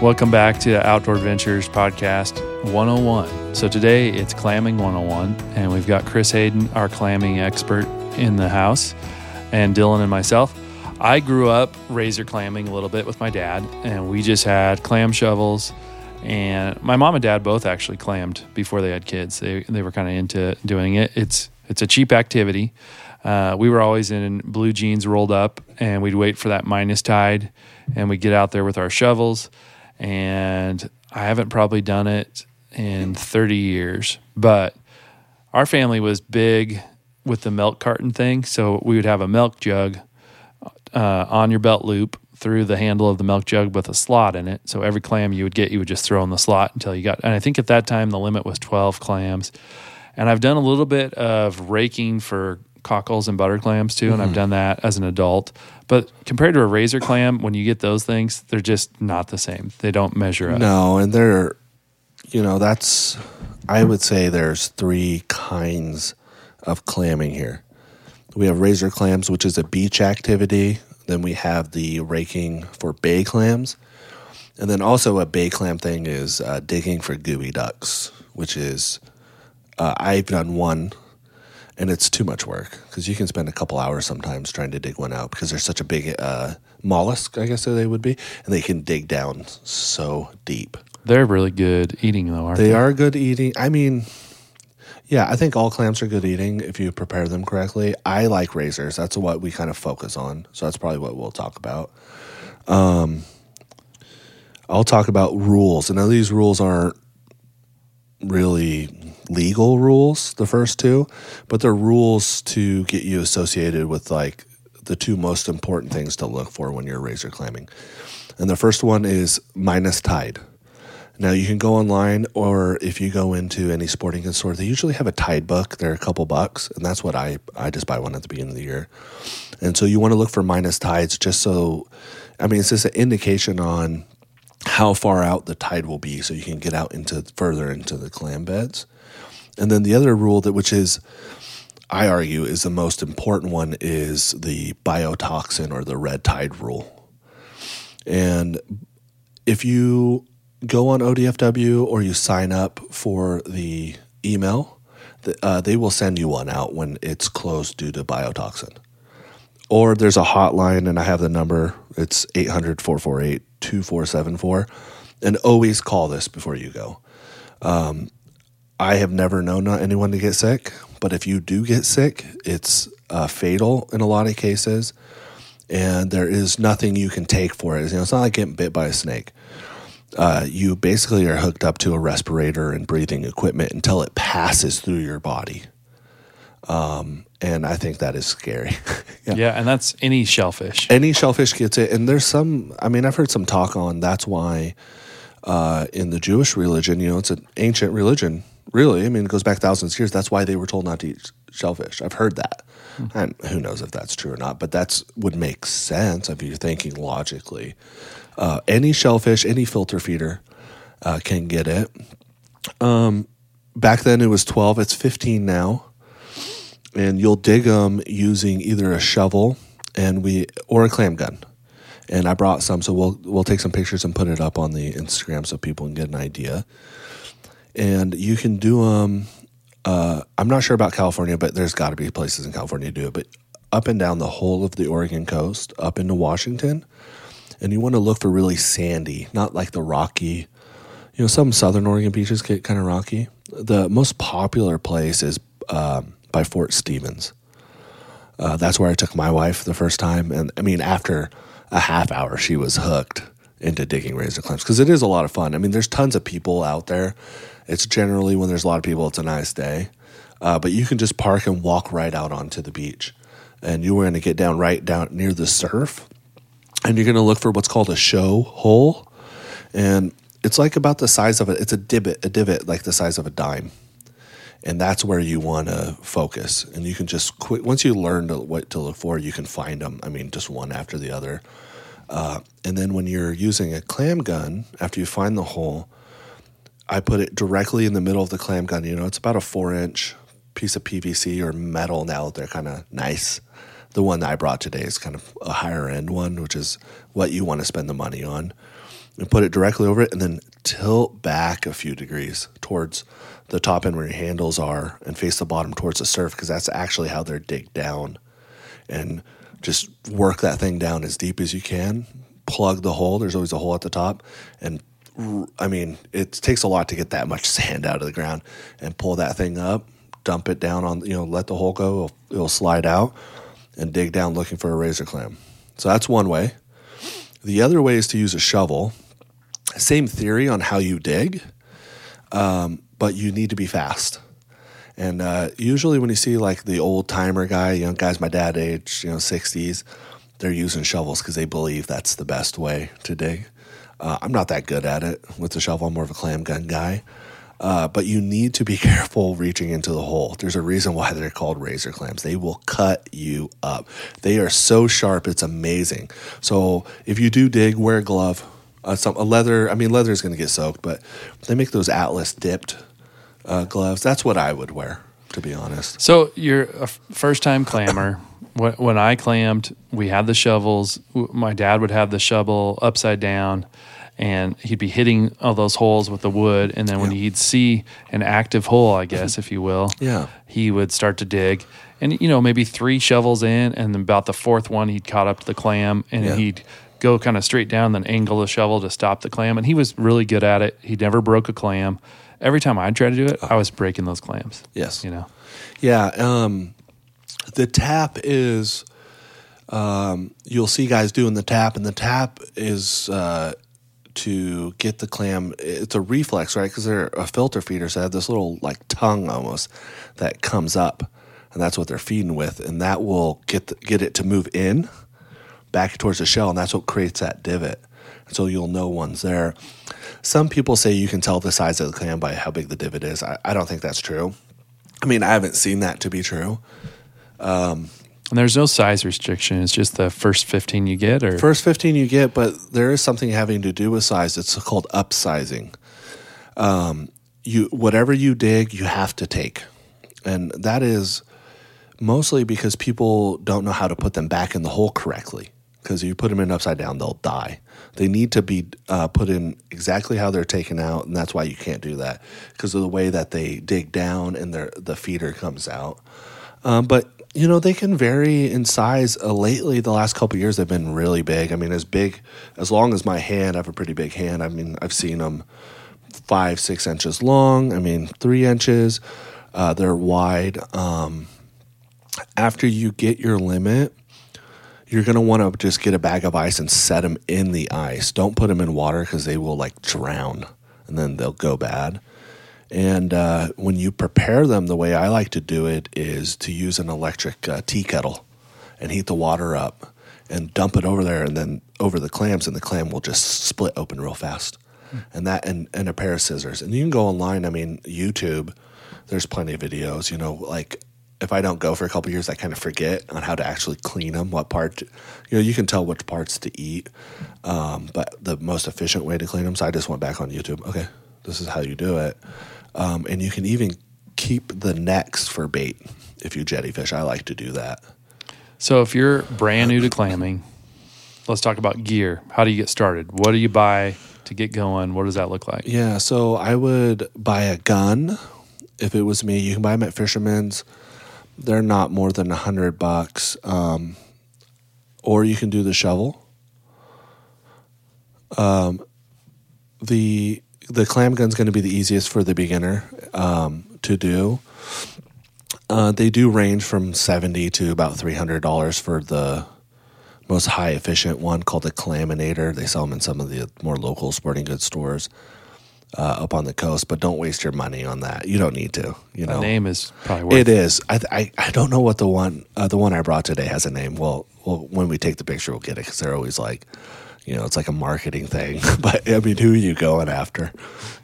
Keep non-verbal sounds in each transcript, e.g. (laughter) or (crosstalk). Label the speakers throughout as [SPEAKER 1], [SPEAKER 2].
[SPEAKER 1] Welcome back to the Outdoor Adventures Podcast 101. So today it's clamming 101, and we've got Chris Hayden, our clamming expert, in the house, and Dylan and myself. I grew up razor clamming a little bit with my dad, and we just had clam shovels. And my mom and dad both actually clammed before they had kids. They they were kind of into doing it. It's it's a cheap activity. Uh, we were always in blue jeans rolled up, and we'd wait for that minus tide, and we'd get out there with our shovels and I haven't probably done it in 30 years, but our family was big with the milk carton thing. So we would have a milk jug uh, on your belt loop through the handle of the milk jug with a slot in it. So every clam you would get, you would just throw in the slot until you got, and I think at that time the limit was 12 clams. And I've done a little bit of raking for cockles and butter clams too, and mm-hmm. I've done that as an adult. But compared to a razor clam, when you get those things, they're just not the same. They don't measure up.
[SPEAKER 2] No, and they're, you know, that's, I would say there's three kinds of clamming here. We have razor clams, which is a beach activity. Then we have the raking for bay clams. And then also a bay clam thing is uh, digging for geoducks, which is, uh, I've done one and it's too much work because you can spend a couple hours sometimes trying to dig one out because they're such a big uh, mollusk, I guess they would be, and they can dig down so deep.
[SPEAKER 1] They're really good eating, though, aren't
[SPEAKER 2] they?
[SPEAKER 1] They
[SPEAKER 2] are good eating. I mean, yeah, I think all clams are good eating if you prepare them correctly. I like razors. That's what we kind of focus on. So that's probably what we'll talk about. Um, I'll talk about rules. And now these rules aren't really legal rules, the first two, but they're rules to get you associated with like the two most important things to look for when you're razor clamming. And the first one is minus tide. Now you can go online or if you go into any sporting goods store, they usually have a tide book. They're a couple bucks, and that's what I I just buy one at the beginning of the year. And so you want to look for minus tides just so I mean it's just an indication on how far out the tide will be so you can get out into further into the clam beds. And then the other rule that which is I argue is the most important one is the biotoxin or the red tide rule. And if you go on ODFW or you sign up for the email, uh, they will send you one out when it's closed due to biotoxin. Or there's a hotline, and I have the number. It's 800 448 2474. And always call this before you go. Um, I have never known anyone to get sick, but if you do get sick, it's uh, fatal in a lot of cases, and there is nothing you can take for it. You know, it's not like getting bit by a snake. Uh, you basically are hooked up to a respirator and breathing equipment until it passes through your body. Um, and I think that is scary. (laughs)
[SPEAKER 1] yeah. yeah, and that's any shellfish.
[SPEAKER 2] Any shellfish gets it, and there's some. I mean, I've heard some talk on that's why uh, in the Jewish religion, you know, it's an ancient religion Really, I mean, it goes back thousands of years. That's why they were told not to eat shellfish. I've heard that, mm-hmm. and who knows if that's true or not. But that would make sense if you're thinking logically. Uh, any shellfish, any filter feeder uh, can get it. Um, back then it was twelve. It's fifteen now, and you'll dig them using either a shovel and we or a clam gun. And I brought some, so we'll we'll take some pictures and put it up on the Instagram so people can get an idea and you can do them. Uh, I'm not sure about California, but there's got to be places in California to do it. But up and down the whole of the Oregon coast, up into Washington, and you want to look for really sandy, not like the rocky. You know, some southern Oregon beaches get kind of rocky. The most popular place is um, by Fort Stevens. Uh, that's where I took my wife the first time, and I mean, after a half hour, she was hooked into digging razor clams because it is a lot of fun. I mean, there's tons of people out there it's generally when there's a lot of people, it's a nice day. Uh, but you can just park and walk right out onto the beach. And you're going to get down right down near the surf. And you're going to look for what's called a show hole. And it's like about the size of it. It's a divot, a divot like the size of a dime. And that's where you want to focus. And you can just quit. Once you learn to, what to look for, you can find them. I mean, just one after the other. Uh, and then when you're using a clam gun, after you find the hole, I put it directly in the middle of the clam gun. You know, it's about a four inch piece of PVC or metal now. That they're kind of nice. The one that I brought today is kind of a higher end one, which is what you want to spend the money on. and put it directly over it, and then tilt back a few degrees towards the top end where your handles are, and face the bottom towards the surf because that's actually how they're digged down. And just work that thing down as deep as you can. Plug the hole. There's always a hole at the top, and I mean, it takes a lot to get that much sand out of the ground and pull that thing up, dump it down on, you know, let the hole go, it'll, it'll slide out and dig down looking for a razor clam. So that's one way. The other way is to use a shovel. Same theory on how you dig, um, but you need to be fast. And uh, usually, when you see like the old timer guy, you know, guys my dad age, you know, 60s, they're using shovels because they believe that's the best way to dig. Uh, I'm not that good at it with the shovel. I'm more of a clam gun guy. Uh, but you need to be (laughs) careful reaching into the hole. There's a reason why they're called razor clams. They will cut you up. They are so sharp, it's amazing. So if you do dig, wear a glove. Uh, some a leather. I mean, leather is going to get soaked, but they make those Atlas dipped uh, gloves. That's what I would wear, to be honest.
[SPEAKER 1] So you're a first time clammer. (laughs) when, when I clamped, we had the shovels. My dad would have the shovel upside down and he'd be hitting all those holes with the wood. And then when
[SPEAKER 2] Yeah.
[SPEAKER 1] he'd see an active hole, I guess, if you will,
[SPEAKER 2] Yeah.
[SPEAKER 1] he would start to dig. And, you know, maybe three shovels in, and then about the fourth one, he'd caught up to the clam and
[SPEAKER 2] Yeah.
[SPEAKER 1] he'd go kind of straight down, then angle the shovel to stop the clam. And he was really good at it. He never broke a clam. Every time I'd try to do it, I was breaking those clams.
[SPEAKER 2] Yes.
[SPEAKER 1] You know,
[SPEAKER 2] Yeah. Um, the tap is, um, you'll see guys doing the tap, and the tap is uh, to get the clam. It's a reflex, right? Because they're a filter feeder, so they have this little like tongue almost that comes up, and that's what they're feeding with, and that will get the, get it to move in back towards the shell, and that's what creates that divot. So you'll know one's there. Some people say you can tell the size of the clam by how big the divot is. I, I don't think that's true. I mean, I haven't seen that to be true.
[SPEAKER 1] And there's no size restriction. It's just the first 15 you get, or
[SPEAKER 2] First 15 you get, but there is something having to do with size. It's called upsizing. Um, you whatever you dig, you have to take, and that is mostly because people don't know how to put them back in the hole correctly. Because if you put them in upside down, they'll die. They need to be uh, put in exactly how they're taken out, and that's why you can't do that because of the way that they dig down and their the feeder comes out. Um, but you know they can vary in size. Uh, lately, the last couple years, they've been really big. I mean, as big as long as my hand. I have a pretty big hand. I mean, I've seen them five, six inches long. I mean, three inches. Uh, they're wide. Um, after you get your limit, you're going to want to just get a bag of ice and set them in the ice. Don't put them in water because they will like drown and then they'll go bad. And uh, when you prepare them, the way I like to do it is to use an electric uh, tea kettle and heat the water up and dump it over there and then over the clams, and the clam will just split open real fast. And that and, and a pair of scissors. And you can go online, I mean, YouTube, there's plenty of videos, you know, like if I don't go for a couple years, I kind of forget on how to actually clean them, what part, you know, you can tell which parts to eat, um, but the most efficient way to clean them. So I just went back on YouTube. Okay, this is how you do it. Um, and you can even keep the necks for bait if you jetty fish. I like to do that.
[SPEAKER 1] So if you're brand new to clamming, let's talk about gear. How do you get started? What do you buy to get going? What does that look like?
[SPEAKER 2] Yeah, so I would buy a gun if it was me. You can buy them at Fisherman's. They're not more than a hundred bucks. Um, or you can do the shovel. Um, the the clam gun's going to be the easiest for the beginner um, to do. Uh, they do range from seventy to about three hundred dollars for the most high efficient one called the Claminator. They sell them in some of the more local sporting goods stores uh, up on the coast, but don't waste your money on that. You don't need to. You
[SPEAKER 1] The
[SPEAKER 2] know,
[SPEAKER 1] name is probably worth
[SPEAKER 2] it is. I, I I don't know what the one uh, the one I brought today has a name. Well, well, when we take the picture, we'll get it because they're always like, you know, it's like a marketing thing. (laughs) but I mean, who are you going after?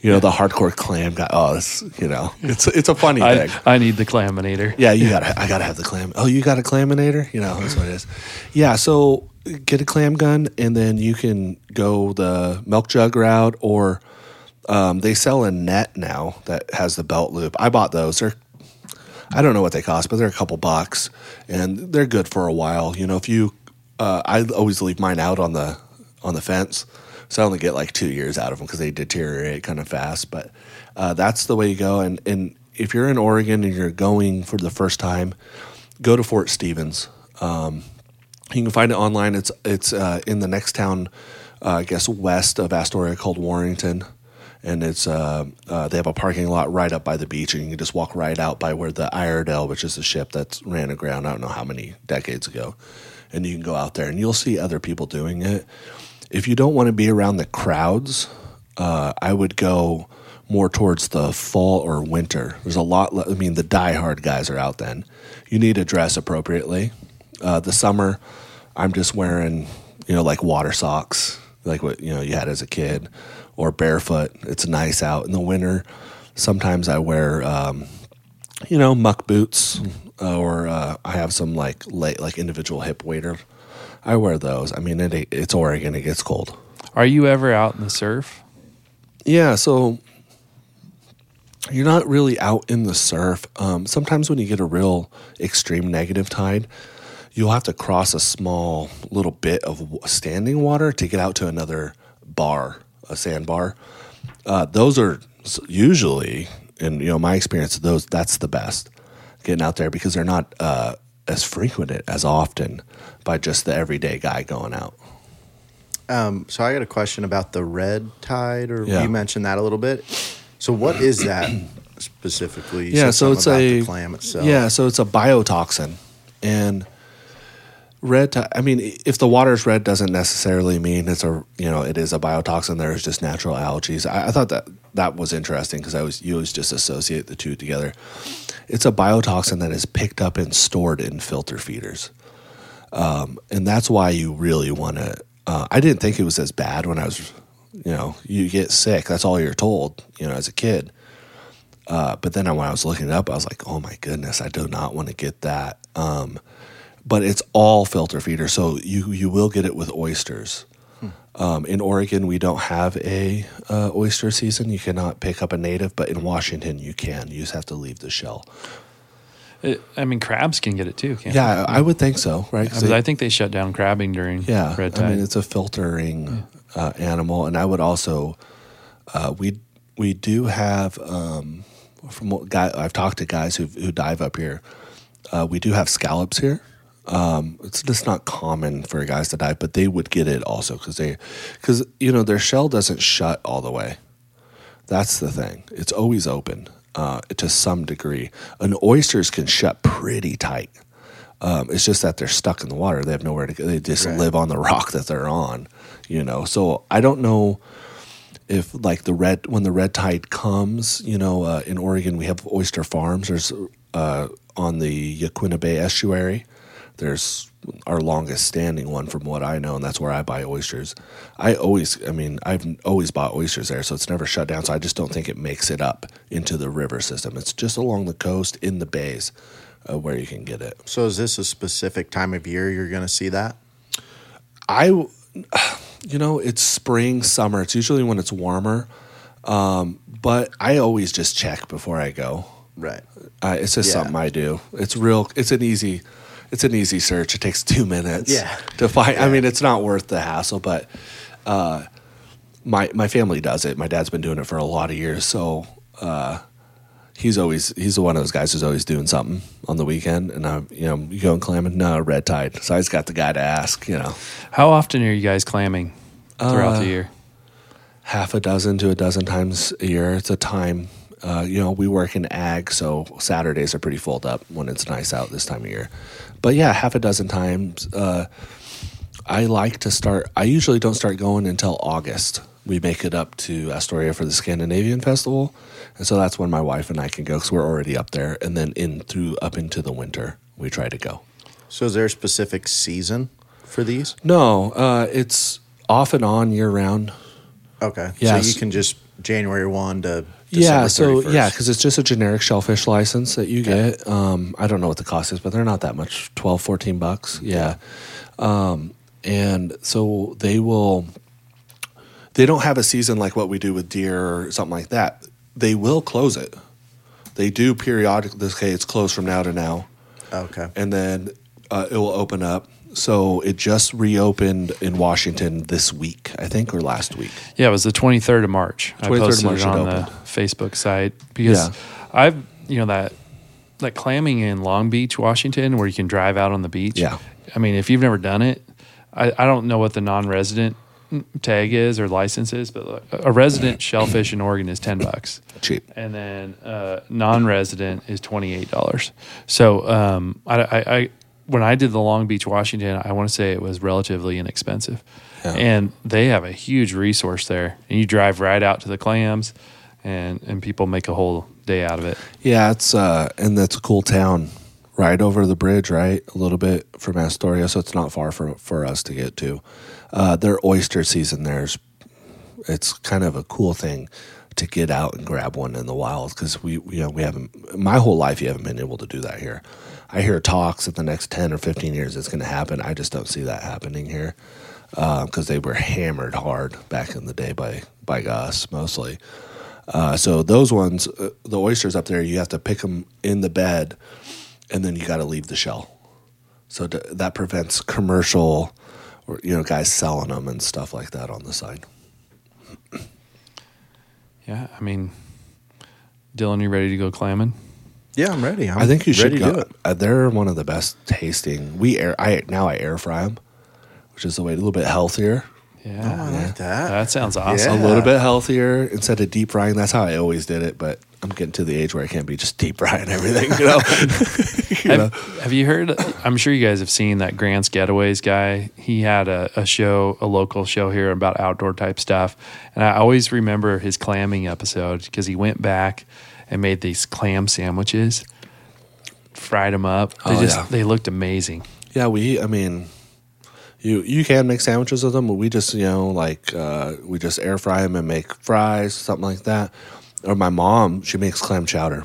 [SPEAKER 2] You know, the hardcore clam guy. Oh, it's you know, it's it's a funny
[SPEAKER 1] I,
[SPEAKER 2] thing.
[SPEAKER 1] I need the claminator.
[SPEAKER 2] Yeah, you gotta. I gotta have the clam. Oh, you got a claminator? You know, that's what it is. Yeah, so get a clam gun, and then you can go the milk jug route, or um, they sell a net now that has the belt loop. I bought those. They're I don't know what they cost, but they're a couple bucks, and they're good for a while. You know, if you, uh, I always leave mine out on the on the fence So I only get like two years out of them because they deteriorate kind of fast. But uh, that's the way you go. And and if you're in Oregon and you're going for the first time, go to Fort Stevens. Um, you can find it online. It's it's uh, in the next town, uh, I guess west of Astoria called Warrenton, and it's uh, uh, they have a parking lot right up by the beach, and you can just walk right out by where the Iredale, which is a ship that's ran aground. I don't know how many decades ago, and you can go out there and you'll see other people doing it. If you don't want to be around the crowds, uh, I would go more towards the fall or winter. There's a lot. I mean, the diehard guys are out then. You need to dress appropriately. Uh, the summer, I'm just wearing, you know, like water socks, like what you know you had as a kid, or barefoot. It's nice out in the winter. Sometimes I wear, um, you know, muck boots, uh, or uh, I have some like late, like individual hip waiter. I wear those. I mean, it, it's Oregon; it gets cold.
[SPEAKER 1] Are you ever out in the surf?
[SPEAKER 2] Yeah, so you're not really out in the surf. Um, sometimes when you get a real extreme negative tide, you'll have to cross a small little bit of standing water to get out to another bar, a sandbar. Uh, those are usually, in you know my experience, those that's the best getting out there because they're not uh, as frequented as often by just the everyday guy going out.
[SPEAKER 3] Um, so I got a question about the red tide, or
[SPEAKER 2] Yeah.
[SPEAKER 3] you mentioned that a little bit. So what is that (coughs) specifically? You
[SPEAKER 2] yeah, so it's a
[SPEAKER 3] clam itself.
[SPEAKER 2] Yeah, so it's a biotoxin, and red. ti- I mean, if the water's red, doesn't necessarily mean it's a you know it is a biotoxin. There's just natural algae. I, I thought that that was interesting because I was you always just associate the two together. It's a biotoxin that is picked up and stored in filter feeders, um, and that's why you really want to. Uh, I didn't think it was as bad when I was, you know, you get sick. That's all you're told, you know, as a kid. Uh, but then when I was looking it up, I was like, oh my goodness, I do not want to get that. Um, but it's all filter feeder, so you you will get it with oysters. Um, in Oregon, we don't have a uh, oyster season. You cannot pick up a native, but in Washington, you can. You just have to leave the shell.
[SPEAKER 1] It, I mean, crabs can get it too. Can't
[SPEAKER 2] Yeah, I would think so, right? they-
[SPEAKER 1] I think they shut down crabbing during
[SPEAKER 2] Yeah,
[SPEAKER 1] red
[SPEAKER 2] I mean it's a filtering uh, animal, and I would also uh, we we do have um, from what guy I've talked to guys who who dive up here. Uh, we do have scallops here. Um, it's just not common for guys to dive, but they would get it also because they because you know their shell doesn't shut all the way. That's the thing; it's always open uh, to some degree. An oysters can shut pretty tight. Um, it's just that they're stuck in the water. They have nowhere to go. They just
[SPEAKER 3] Right.
[SPEAKER 2] live on the (laughs) rock that they're on, you know. So I don't know if like the red when the red tide comes, you know, uh, in Oregon we have oyster farms. There's uh, on the Yaquina Bay estuary. There's our longest standing one from what I know, and that's where I buy oysters. I always, I mean, I've always bought oysters there, so it's never shut down. So I just don't think it makes it up into the river system. It's just along the coast in the bays uh, where you can get it.
[SPEAKER 3] So is this a specific time of year you're going to see that?
[SPEAKER 2] I, (sighs) you know, it's spring, summer. It's usually when it's warmer. Um, but I always just check before I go.
[SPEAKER 3] Right.
[SPEAKER 2] Uh, it's just
[SPEAKER 3] Yeah.
[SPEAKER 2] something I do. It's real. It's an easy. It's an easy search. It takes two minutes.
[SPEAKER 3] Yeah.
[SPEAKER 2] To find. I mean, it's not worth the hassle, but uh, my my family does it. My dad's been doing it for a lot of years, so uh, he's always he's one of those guys who's always doing something on the weekend. And I, you know, you go going clamming? No, red tide. So I just got the guy to ask. You know.
[SPEAKER 1] How often are you guys clamming throughout
[SPEAKER 2] Uh,
[SPEAKER 1] the year?
[SPEAKER 2] half a dozen to a dozen times a year. It's a time. Uh, you know, we work in ag, so Saturdays are pretty filled up when it's nice out this time of year. But yeah, half a dozen times. Uh, I like to start. I usually don't start going until August. We make it up to Astoria for the Scandinavian Festival, and so that's when my wife and I can go because we're already up there. And then in through up into the winter, we try to go.
[SPEAKER 3] So is there a specific season for these?
[SPEAKER 2] No, uh, it's off and on year round.
[SPEAKER 3] Okay.
[SPEAKER 2] Yeah.
[SPEAKER 3] So you can just January 1 to December
[SPEAKER 2] yeah, so
[SPEAKER 3] 31st.
[SPEAKER 2] yeah, because it's just a generic shellfish license that you get. Um, I don't know what the cost is, but they're not that much 12, 14 bucks. Yeah. Um, and so they will, they don't have a season like what we do with deer or something like that. They will close it. They do periodically, okay, it's closed from now to now.
[SPEAKER 3] Okay.
[SPEAKER 2] And then Uh, it will open up. So it just reopened in Washington this week, I think, or last week.
[SPEAKER 1] Yeah, it was the 23rd of March.
[SPEAKER 2] 23rd
[SPEAKER 1] I
[SPEAKER 2] of
[SPEAKER 1] posted
[SPEAKER 2] March
[SPEAKER 1] it
[SPEAKER 2] it
[SPEAKER 1] on
[SPEAKER 2] opened.
[SPEAKER 1] the Facebook site because
[SPEAKER 2] Yeah.
[SPEAKER 1] I've, you know, that that clamming in Long Beach, Washington, where you can drive out on the beach.
[SPEAKER 2] Yeah.
[SPEAKER 1] I mean, if you've never done it, I, I don't know what the non-resident tag is or license is, but like, a resident shellfish in Oregon is 10 bucks.
[SPEAKER 2] Cheap.
[SPEAKER 1] and then uh, non-resident is twenty eight dollars. So um, I, I, I when I did the Long Beach, Washington, I want to say it was relatively inexpensive,
[SPEAKER 2] Yeah.
[SPEAKER 1] and they have a huge resource there. And you drive right out to the clams, and and people make a whole day out of it.
[SPEAKER 2] Yeah, it's uh, and that's a cool town, right over the bridge, right, a little bit from Astoria, so it's not far for for us to get to. Uh, their oyster season there's, it's kind of a cool thing to get out and grab one in the wild because we you know we haven't my whole life you haven't been able to do that here. I hear talks that the next ten or fifteen years it's going to happen. I just don't see that happening here because they were hammered hard back in the day by by us mostly. Uh, so those ones, uh, the oysters up there, you have to pick them in the bed, and then you got to leave the shell. So d- that prevents commercial, or you know, guys selling them and stuff like that on the side.
[SPEAKER 1] Yeah, I mean, Dylan, you ready to go clamming?
[SPEAKER 3] Yeah, I'm ready. I'm
[SPEAKER 2] i think you should
[SPEAKER 3] to
[SPEAKER 2] go.
[SPEAKER 3] do it.
[SPEAKER 2] Uh, they're one of the best tasting. We air. I now I air fry them, which is the way a little bit healthier.
[SPEAKER 1] Yeah,
[SPEAKER 3] Oh, I like that.
[SPEAKER 1] that sounds awesome.
[SPEAKER 2] A little bit healthier instead of deep frying. That's how I always did it, but I'm getting to the age where I can't be just deep frying (laughs) everything. You know. (laughs) You know?
[SPEAKER 1] Have, have you heard? I'm sure you guys have seen that Grant's Getaways guy. He had a, a show, a local show here about outdoor type stuff. And I always remember his clamming episode because he went back and made these clam sandwiches, fried them up. They
[SPEAKER 2] Oh,
[SPEAKER 1] just
[SPEAKER 2] yeah.
[SPEAKER 1] they looked amazing.
[SPEAKER 2] Yeah, we. I mean, you you can make sandwiches with them, but we just you know like uh, we just air fry them and make fries, something like that. Or my mom, she makes clam chowder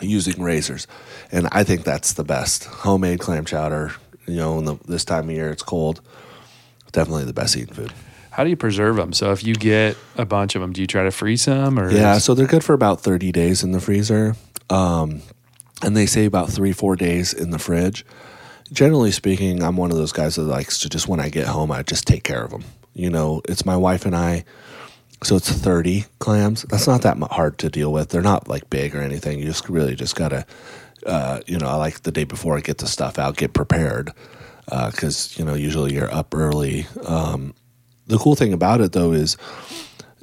[SPEAKER 2] using razors, and I think that's the best homemade clam chowder. You know, in the, this time of year, it's cold. Definitely the best eating food.
[SPEAKER 1] How do you preserve them? So if you get a bunch of them, do you try to freeze some or
[SPEAKER 2] Yeah, so they're good for about 30 days in the freezer. Um, and they say about three, four days in the fridge. Generally speaking, I'm one of those guys that likes to just, when I get home, I just take care of them. You know, it's my wife and I. So it's 30 clams. That's not that hard to deal with. They're not like big or anything. You just really just got to, uh, you know, I like the day before I get the stuff out, get prepared. Because, you know, usually you're up early. Um, the cool thing about it, though, is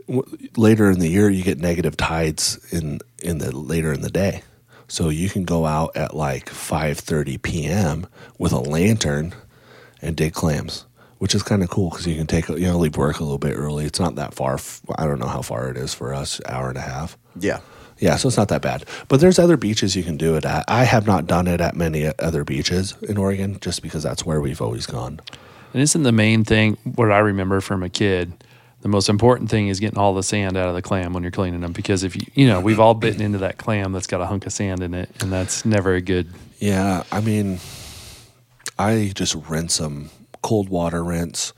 [SPEAKER 2] w- later in the year you get negative tides in in the later in the day. So you can go out at like 5:30 p.m. with a lantern and dig clams which is kind of cool because you can take you know leave work a little bit early. It's not that far f- i don't know how far it is for us hour and a half.
[SPEAKER 3] Yeah.
[SPEAKER 2] yeah so it's not that bad. But there's other beaches you can do it at. I have not done it at many other beaches in oregon just because that's where we've always gone
[SPEAKER 1] And isn't the main thing what I remember from a kid? The most important thing is getting all the sand out of the clam when you're cleaning them because if you you know we've all bitten into that clam that's got a hunk of sand in it and that's never a good.
[SPEAKER 2] Yeah, I mean, I just rinse them, cold water rinse,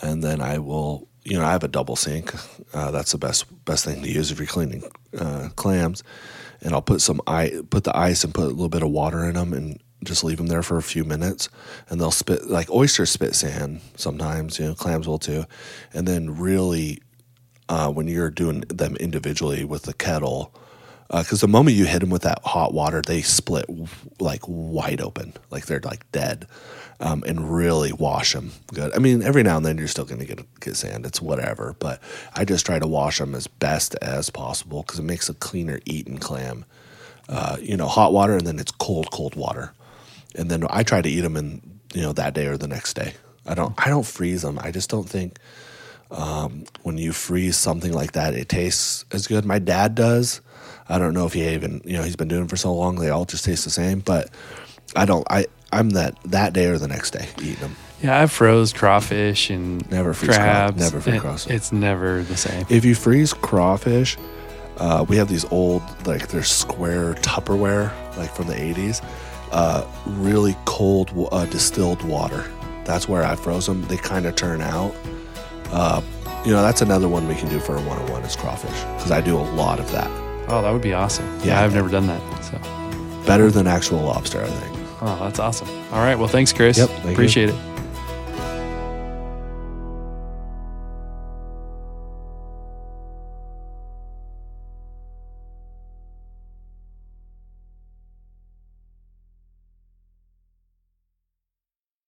[SPEAKER 2] and then I will. You know, I have a double sink. Uh, that's the best best thing to use if you're cleaning uh, clams. And I'll put some I put the ice and put a little bit of water in them and just leave them there for a few minutes, and they'll spit like oysters spit sand sometimes. You know, clams will too, and then really uh, when you're doing them individually with the kettle, because the moment you hit them with that hot water, they split like wide open, like they're like dead, um, and really wash them good. I mean, every now and then you're still going to get get sand. It's whatever, but I just try to wash them as best as possible because it makes a cleaner eaten clam. Uh, you know, hot water and then it's cold, cold water, and then I try to eat them in you know that day or the next day. I don't I don't freeze them. I just don't think when you freeze something like that, it tastes as good. My dad does. I don't know if he even you know he's been doing it for so long they all just taste the same. But I don't. I I'm that that day or the next day eating them.
[SPEAKER 1] Yeah, I've froze crawfish and
[SPEAKER 2] Never freeze craw-
[SPEAKER 1] crabs.
[SPEAKER 2] never freeze
[SPEAKER 1] It-
[SPEAKER 2] crawfish.
[SPEAKER 1] It's never the same.
[SPEAKER 2] If you freeze crawfish, uh, we have these old like they're square Tupperware like from the 80s. Uh, really cold uh, distilled water. That's where I froze them. They kind of turn out. Uh, you know, that's another one we can do for a one-on-one is crawfish because I do a lot of that.
[SPEAKER 1] Oh, that would be awesome.
[SPEAKER 2] Yeah.
[SPEAKER 1] Yeah, I've never done that. So
[SPEAKER 2] Better than actual lobster, I think.
[SPEAKER 1] Oh, that's awesome. All right. Well, thanks, Chris.
[SPEAKER 2] Yep, thank you.
[SPEAKER 1] Appreciate it.